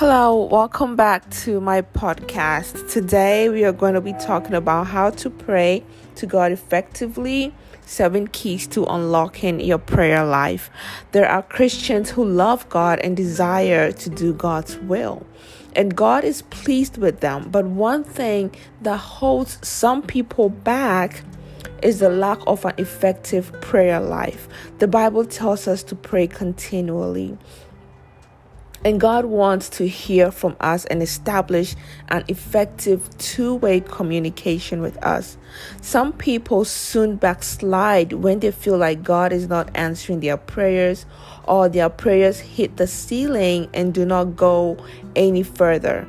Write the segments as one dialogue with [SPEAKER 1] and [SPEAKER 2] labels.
[SPEAKER 1] Hello, welcome back to my podcast. Today we are going to be talking about how to pray to God effectively. Seven keys to unlocking your prayer life. There are Christians who love God and desire to do God's will, and God is pleased with them. But one thing that holds some people back is the lack of an effective prayer life. The Bible tells us to pray continually. And God wants to hear from us and establish an effective two way communication with us. Some people soon backslide when they feel like God is not answering their prayers or their prayers hit the ceiling and do not go any further.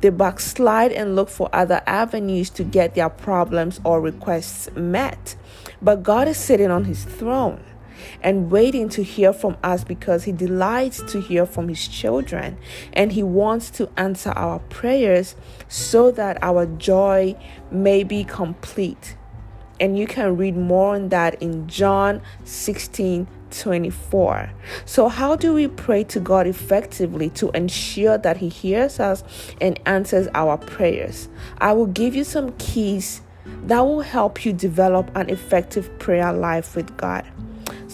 [SPEAKER 1] They backslide and look for other avenues to get their problems or requests met. But God is sitting on his throne and waiting to hear from us because He delights to hear from His children and He wants to answer our prayers so that our joy may be complete. And you can read more on that in John 16 24. So, how do we pray to God effectively to ensure that He hears us and answers our prayers? I will give you some keys that will help you develop an effective prayer life with God.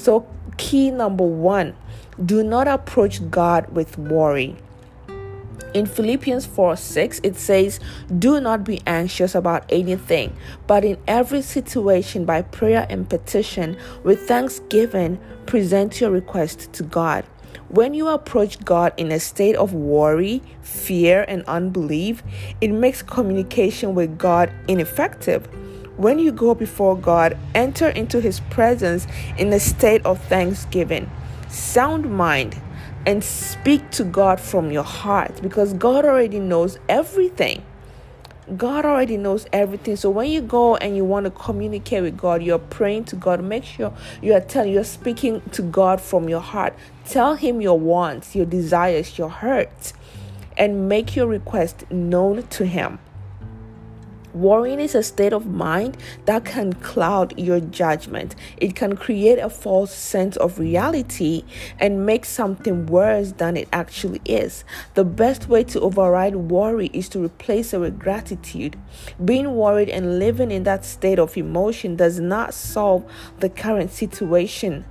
[SPEAKER 1] So, key number one do not approach God with worry. In Philippians 4 6, it says, Do not be anxious about anything, but in every situation, by prayer and petition, with thanksgiving, present your request to God. When you approach God in a state of worry, fear, and unbelief, it makes communication with God ineffective. When you go before God, enter into His presence in a state of thanksgiving, sound mind, and speak to God from your heart because God already knows everything. God already knows everything. So when you go and you want to communicate with God, you're praying to God, make sure you are telling you're speaking to God from your heart. Tell him your wants, your desires, your hurts, and make your request known to him. Worrying is a state of mind that can cloud your judgment. It can create a false sense of reality and make something worse than it actually is. The best way to override worry is to replace it with gratitude. Being worried and living in that state of emotion does not solve the current situation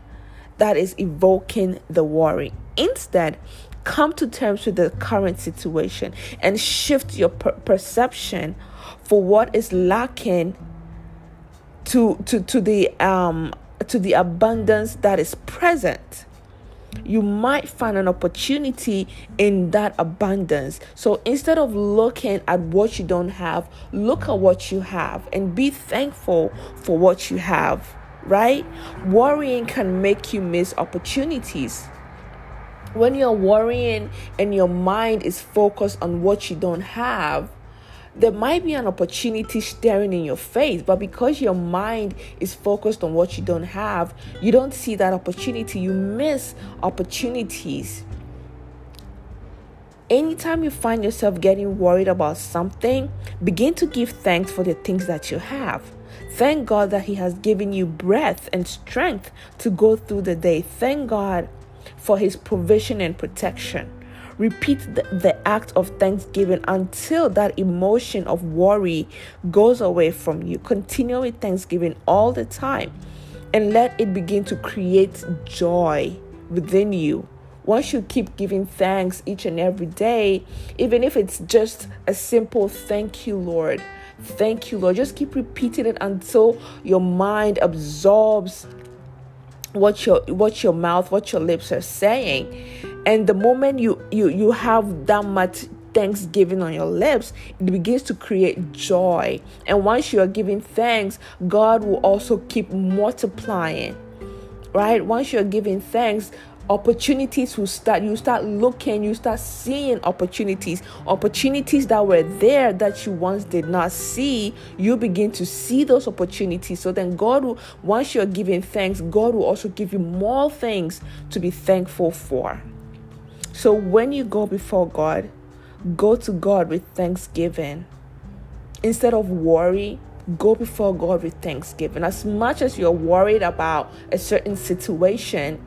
[SPEAKER 1] that is evoking the worry. Instead, come to terms with the current situation and shift your per- perception for what is lacking to to to the um to the abundance that is present you might find an opportunity in that abundance. So instead of looking at what you don't have, look at what you have and be thankful for what you have, right? Worrying can make you miss opportunities. When you're worrying and your mind is focused on what you don't have, there might be an opportunity staring in your face, but because your mind is focused on what you don't have, you don't see that opportunity. You miss opportunities. Anytime you find yourself getting worried about something, begin to give thanks for the things that you have. Thank God that He has given you breath and strength to go through the day. Thank God for His provision and protection. Repeat the, the act of thanksgiving until that emotion of worry goes away from you. Continue with thanksgiving all the time and let it begin to create joy within you. Once you keep giving thanks each and every day, even if it's just a simple thank you, Lord. Thank you, Lord. Just keep repeating it until your mind absorbs what your what your mouth, what your lips are saying and the moment you you you have that much thanksgiving on your lips it begins to create joy. And once you are giving thanks god will also keep multiplying right? Once you're giving thanks opportunities will start you start looking you start seeing opportunities. Opportunities that were there that you once did not see you begin to see those opportunities. So then god will once you're giving thanks god will also give you more things to be thankful for so when you go before God, go to God with thanksgiving. Instead of worry, go before God with thanksgiving. As much as you're worried about a certain situation,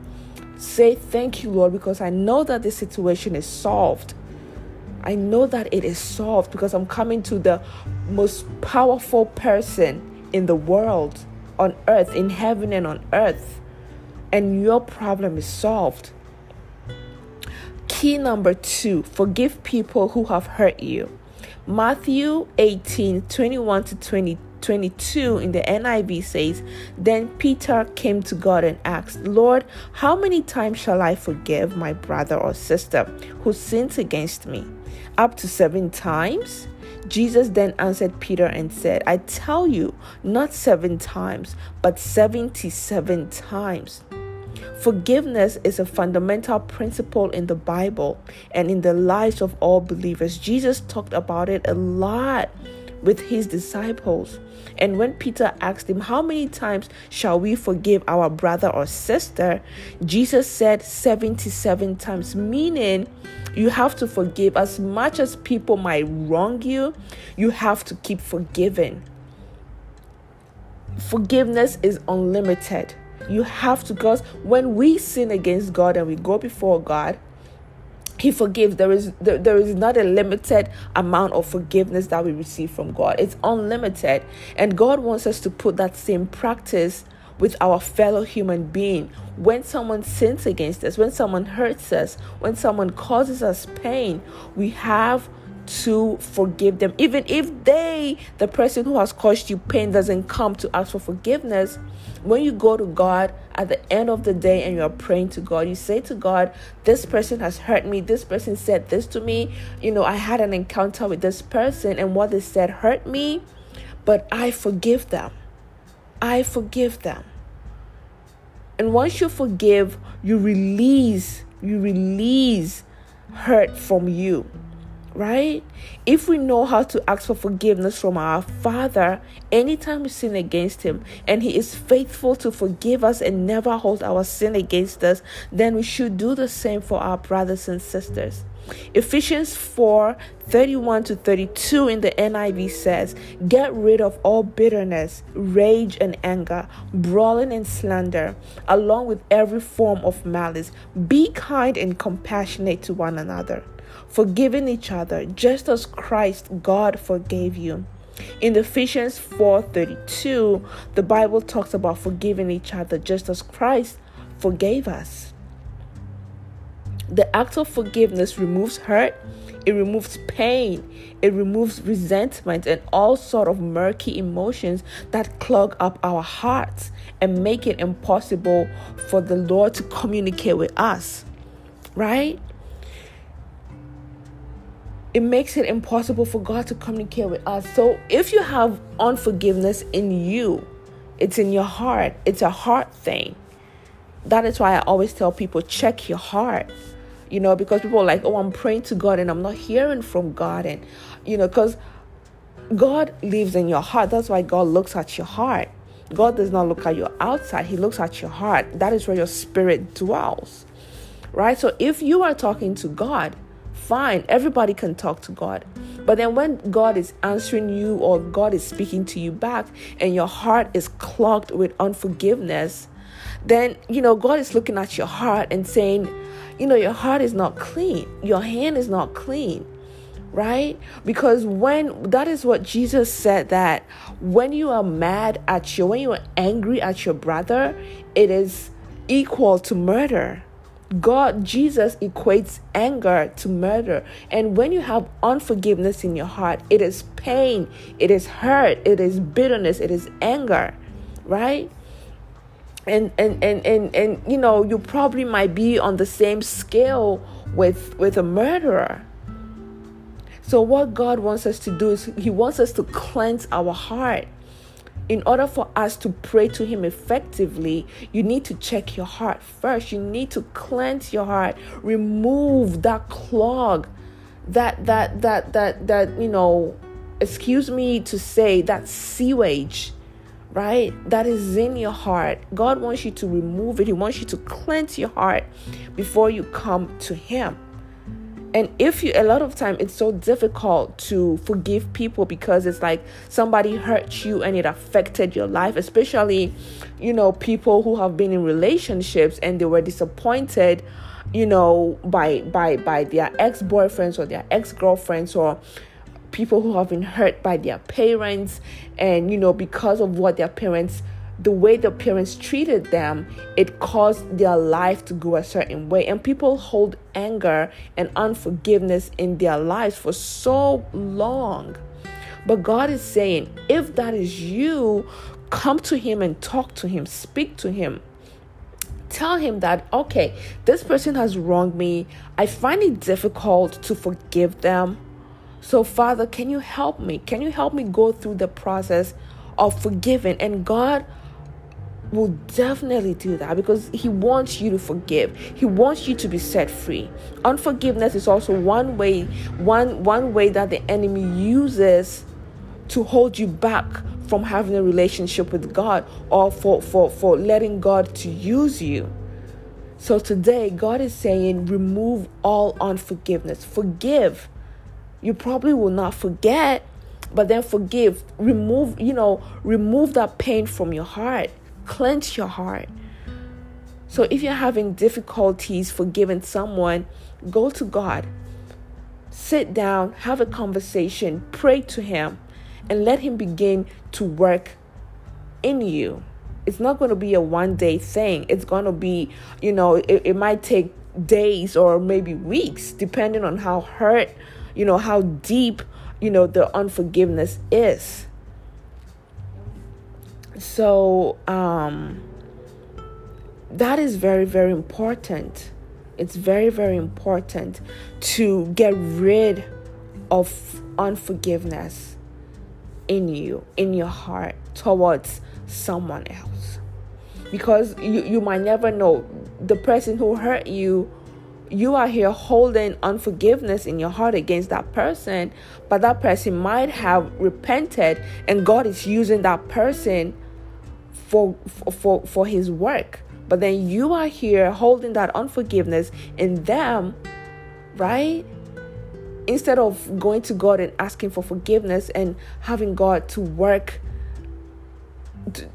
[SPEAKER 1] say, Thank you, Lord, because I know that this situation is solved. I know that it is solved because I'm coming to the most powerful person in the world, on earth, in heaven and on earth. And your problem is solved. Key number two forgive people who have hurt you. Matthew 18 21 to 20, 22 in the NIV says, Then Peter came to God and asked, Lord, how many times shall I forgive my brother or sister who sins against me? Up to seven times? Jesus then answered Peter and said, I tell you, not seven times, but 77 times. Forgiveness is a fundamental principle in the Bible and in the lives of all believers. Jesus talked about it a lot with his disciples. And when Peter asked him, How many times shall we forgive our brother or sister? Jesus said 77 times, meaning you have to forgive as much as people might wrong you, you have to keep forgiving. Forgiveness is unlimited. You have to, because when we sin against God and we go before God, he forgives. There is there, there is not a limited amount of forgiveness that we receive from god. It's unlimited. And god wants us to put that same practice with our fellow human being. When someone sins against us when someone hurts us when someone causes us pain we have to forgive them even if they the person who has caused you pain doesn't come to ask for forgiveness when you go to God at the end of the day and you're praying to God, you say to God, This person has hurt me. This person said this to me. You know, I had an encounter with this person and what they said hurt me, but I forgive them. I forgive them. And once you forgive, you release, you release hurt from you right? If we know how to ask for forgiveness from our Father anytime we sin against Him, and He is faithful to forgive us and never hold our sin against us, then we should do the same for our brothers and sisters. Ephesians 4 31 to 32 in the NIV says, Get rid of all bitterness, rage, and anger, brawling and slander, along with every form of malice. Be kind and compassionate to one another forgiving each other just as Christ God forgave you. In Ephesians 4:32, the Bible talks about forgiving each other just as Christ forgave us. The act of forgiveness removes hurt, it removes pain, it removes resentment and all sort of murky emotions that clog up our hearts and make it impossible for the Lord to communicate with us. Right? It makes it impossible for God to communicate with us. So if you have unforgiveness in you, it's in your heart, it's a heart thing. That is why I always tell people check your heart. You know, because people are like, oh, I'm praying to God and I'm not hearing from God. And, you know, because God lives in your heart. That's why God looks at your heart. God does not look at your outside, He looks at your heart. That is where your spirit dwells. Right? So if you are talking to God, fine. Everybody can talk to God. But then when God is answering you or God is speaking to you back and your heart is clogged with unforgiveness, then, you know, God is looking at your heart and saying, you know, your heart is not clean. Your hand is not clean. Right? Because when that is what Jesus said that when you are mad at you, when you are angry at your brother, it is equal to murder God, Jesus equates anger to murder. And when you have unforgiveness in your heart, it is pain, it is hurt, it is bitterness, it is anger, right? And and and and and you know, you probably might be on the same scale with with a murderer. So what God wants us to do is he wants us to cleanse our heart in order for us to pray to him effectively you need to check your heart first. You need to cleanse your heart. Remove that clog that that that that that you know excuse me to say that sewage right? That is in your heart. God wants you to remove it. He wants you to cleanse your heart before you come to him and if you a lot of time it's so difficult to forgive people because it's like somebody hurt you and it affected your life especially you know people who have been in relationships and they were disappointed you know by by by their ex-boyfriends or their ex-girlfriends or people who have been hurt by their parents. And you know because of what their parents the way the parents treated them, it caused their life to go a certain way. And people hold anger and unforgiveness in their lives for so long. But God is saying, if that is you, come to Him and talk to Him, speak to Him. Tell him that, okay, this person has wronged me. I find it difficult to forgive them. So, Father, can you help me? Can you help me go through the process of forgiving? And God will definitely do that because he wants you to forgive. He wants you to be set free. Unforgiveness is also one way one one way that the enemy uses to hold you back from having a relationship with god or for for for letting god to use you. So today god is saying remove all unforgiveness. Forgive. You probably will not forget but then forgive. Remove you know remove that pain from your heart cleanse your heart. So if you're having difficulties forgiving someone, go to God. Sit down, have a conversation, pray to Him, and let Him begin to work in you. It's not going to be a one day thing. It's going to be, you know, it, it might take days or maybe weeks, depending on how hurt, you know, how deep, you know, the unforgiveness is. So, um, that is very, very important. It's very, very important to get rid of unforgiveness in you, in your heart, towards someone else. Because you, you might never know the person who hurt you you are here holding unforgiveness in your heart against that person, but that person might have repented, and God is using that person for for for his work. But then you are here holding that unforgiveness in them right? Instead of going to God and asking for forgiveness and having God to work to,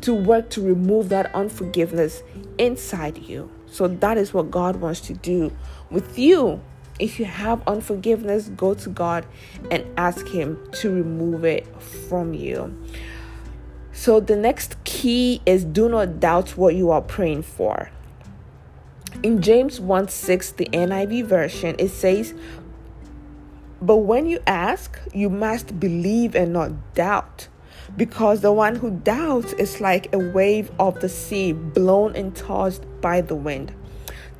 [SPEAKER 1] to work to remove that unforgiveness inside you. So that is what God wants to do with you. If you have unforgiveness go to God and ask him to remove it from you. So the next key is do not doubt what you are praying for. In James 1 6, the NIV version, it says, But when you ask, you must believe and not doubt, because the one who doubts is like a wave of the sea blown and tossed by the wind.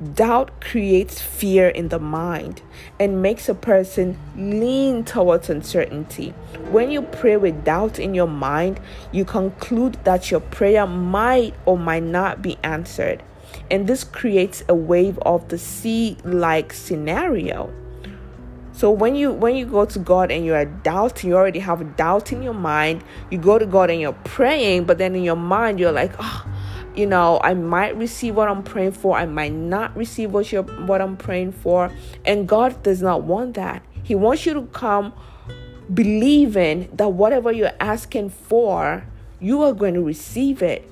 [SPEAKER 1] Doubt creates fear in the mind and makes a person lean towards uncertainty. When you pray with doubt in your mind, you conclude that your prayer might or might not be answered. And this creates a wave of the sea like scenario. So when you when you go to God and you're doubting, you already have doubt in your mind. You go to God and you're praying, but then in your mind you're like, oh, you know i might receive what i'm praying for i might not receive what you what i'm praying for. And god does not want that. He wants you to come believing that whatever you're asking for you are going to receive it.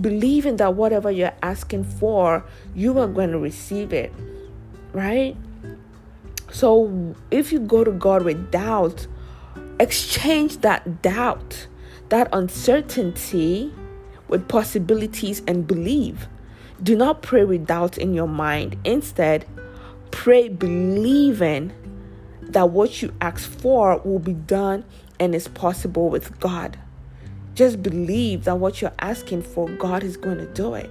[SPEAKER 1] Believing that whatever you're asking for you are going to receive it right? So if you go to god with doubt exchange that doubt that uncertainty with possibilities and believe. Do not pray with doubt in your mind. Instead, pray believing that what you ask for will be done and is possible with God. Just believe that what you're asking for, God is going to do it.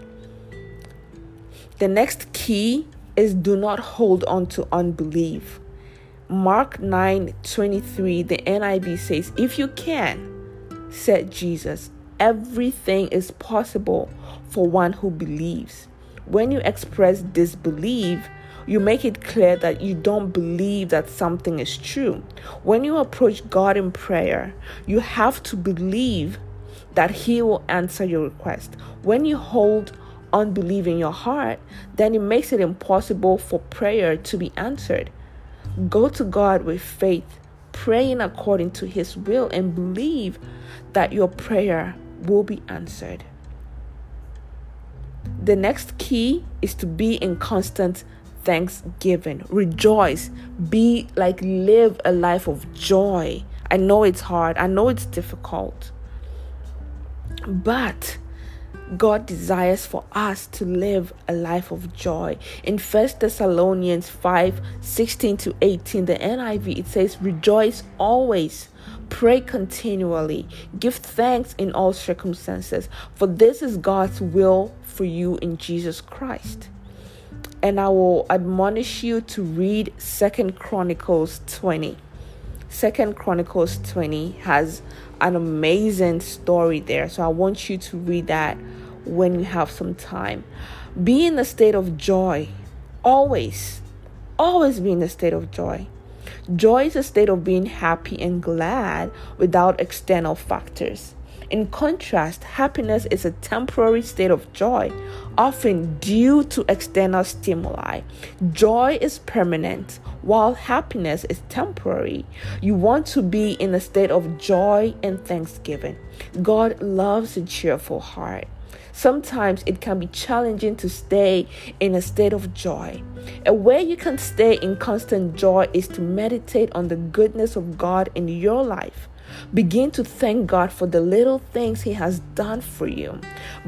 [SPEAKER 1] The next key is do not hold on to unbelief. Mark 9 23, the NIV says, If you can, said Jesus, Everything is possible for one who believes. When you express disbelief, you make it clear that you don't believe that something is true. When you approach God in prayer, you have to believe that He will answer your request. When you hold unbelief in your heart, then it makes it impossible for prayer to be answered. Go to God with faith, praying according to His will, and believe that your prayer will be answered. The next key is to be in constant thanksgiving. Rejoice. Be like, live a life of joy. I know it's hard, I know it's difficult. But God desires for us to live a life of joy. In First Thessalonians 5 16 to 18, the NIV, it says, Rejoice always, pray continually, give thanks in all circumstances, for this is God's will for you in Jesus Christ. And I will admonish you to read Second Chronicles 20. Second Chronicles 20 has an amazing story there. So I want you to read that when you have some time. Be in a state of joy. Always. Always be in a state of joy. Joy is a state of being happy and glad without external factors. In contrast, happiness is a temporary state of joy, often due to external stimuli. Joy is permanent, while happiness is temporary. You want to be in a state of joy and thanksgiving. God loves a cheerful heart. Sometimes it can be challenging to stay in a state of joy. A way you can stay in constant joy is to meditate on the goodness of God in your life. Begin to thank God for the little things He has done for you.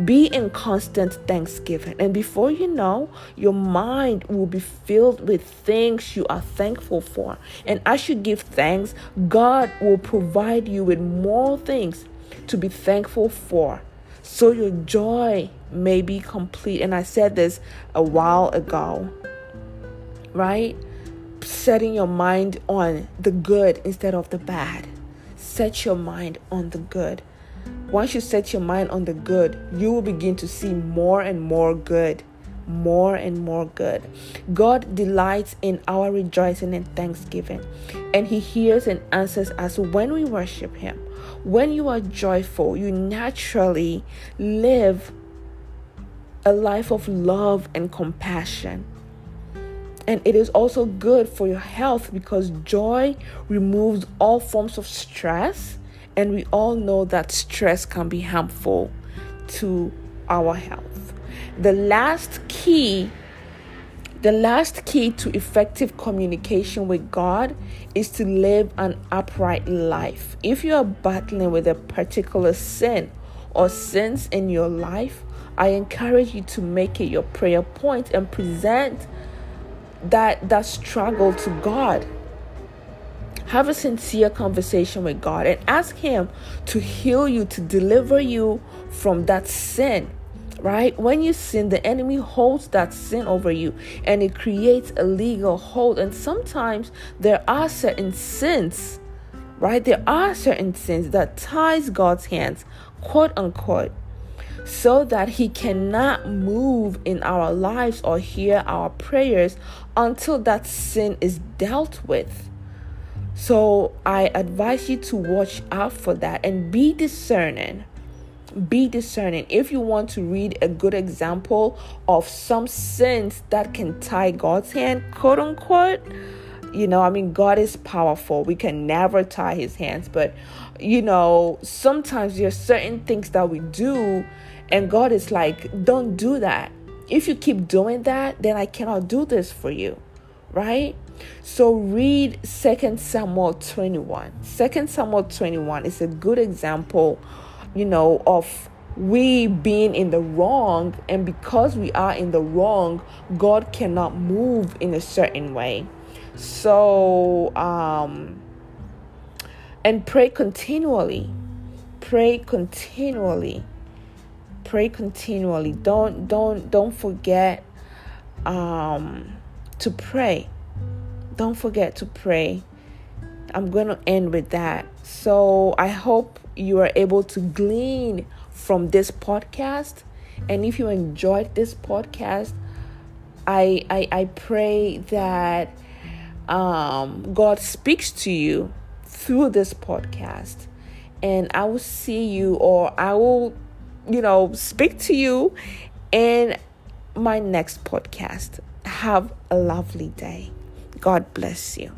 [SPEAKER 1] Be in constant thanksgiving. And before you know, your mind will be filled with things you are thankful for. And as you give thanks, God will provide you with more things to be thankful for. So your joy may be complete. And I said this a while ago, right? Setting your mind on the good instead of the bad set your mind on the good. Once you set your mind on the good, you will begin to see more and more good. More and more good. God delights in our rejoicing and thanksgiving, and He hears and answers us when we worship Him. When you are joyful, you naturally live a life of love and compassion. And it is also good for your health because joy removes all forms of stress. And we all know that stress can be harmful to our health. The last key, the last key to effective communication with God is to live an upright life. If you are battling with a particular sin or sins in your life, I encourage you to make it your prayer point and present that that struggle to God. Have a sincere conversation with God and ask Him to heal you, to deliver you from that sin. Right? When you sin, the enemy holds that sin over you and it creates a legal hold. And sometimes there are certain sins, right? There are certain sins that ties God's hands, quote unquote so that He cannot move in our lives or hear our prayers until that sin is dealt with. So I advise you to watch out for that and be discerning. Be discerning. If you want to read a good example of some sins that can tie God's hand, quote unquote, you know, I mean, God is powerful. We can never tie his hands, but you know, sometimes there are certain things that we do and God is like, don't do that. If you keep doing that, then I cannot do this for you. Right? So read Second Samuel 21. Second Samuel 21 is a good example, you know, of we being in the wrong and because we are in the wrong, God cannot move in a certain way. So um and pray continually. Pray continually pray continually. Don't don't don't forget um to pray. Don't forget to pray. I'm going to end with that. So i hope you are able to glean from this podcast. And if you enjoyed this podcast i i, I pray that um god speaks to you through this podcast. And i will see you or i will you know, speak to you in my next podcast. Have a lovely day. God bless you.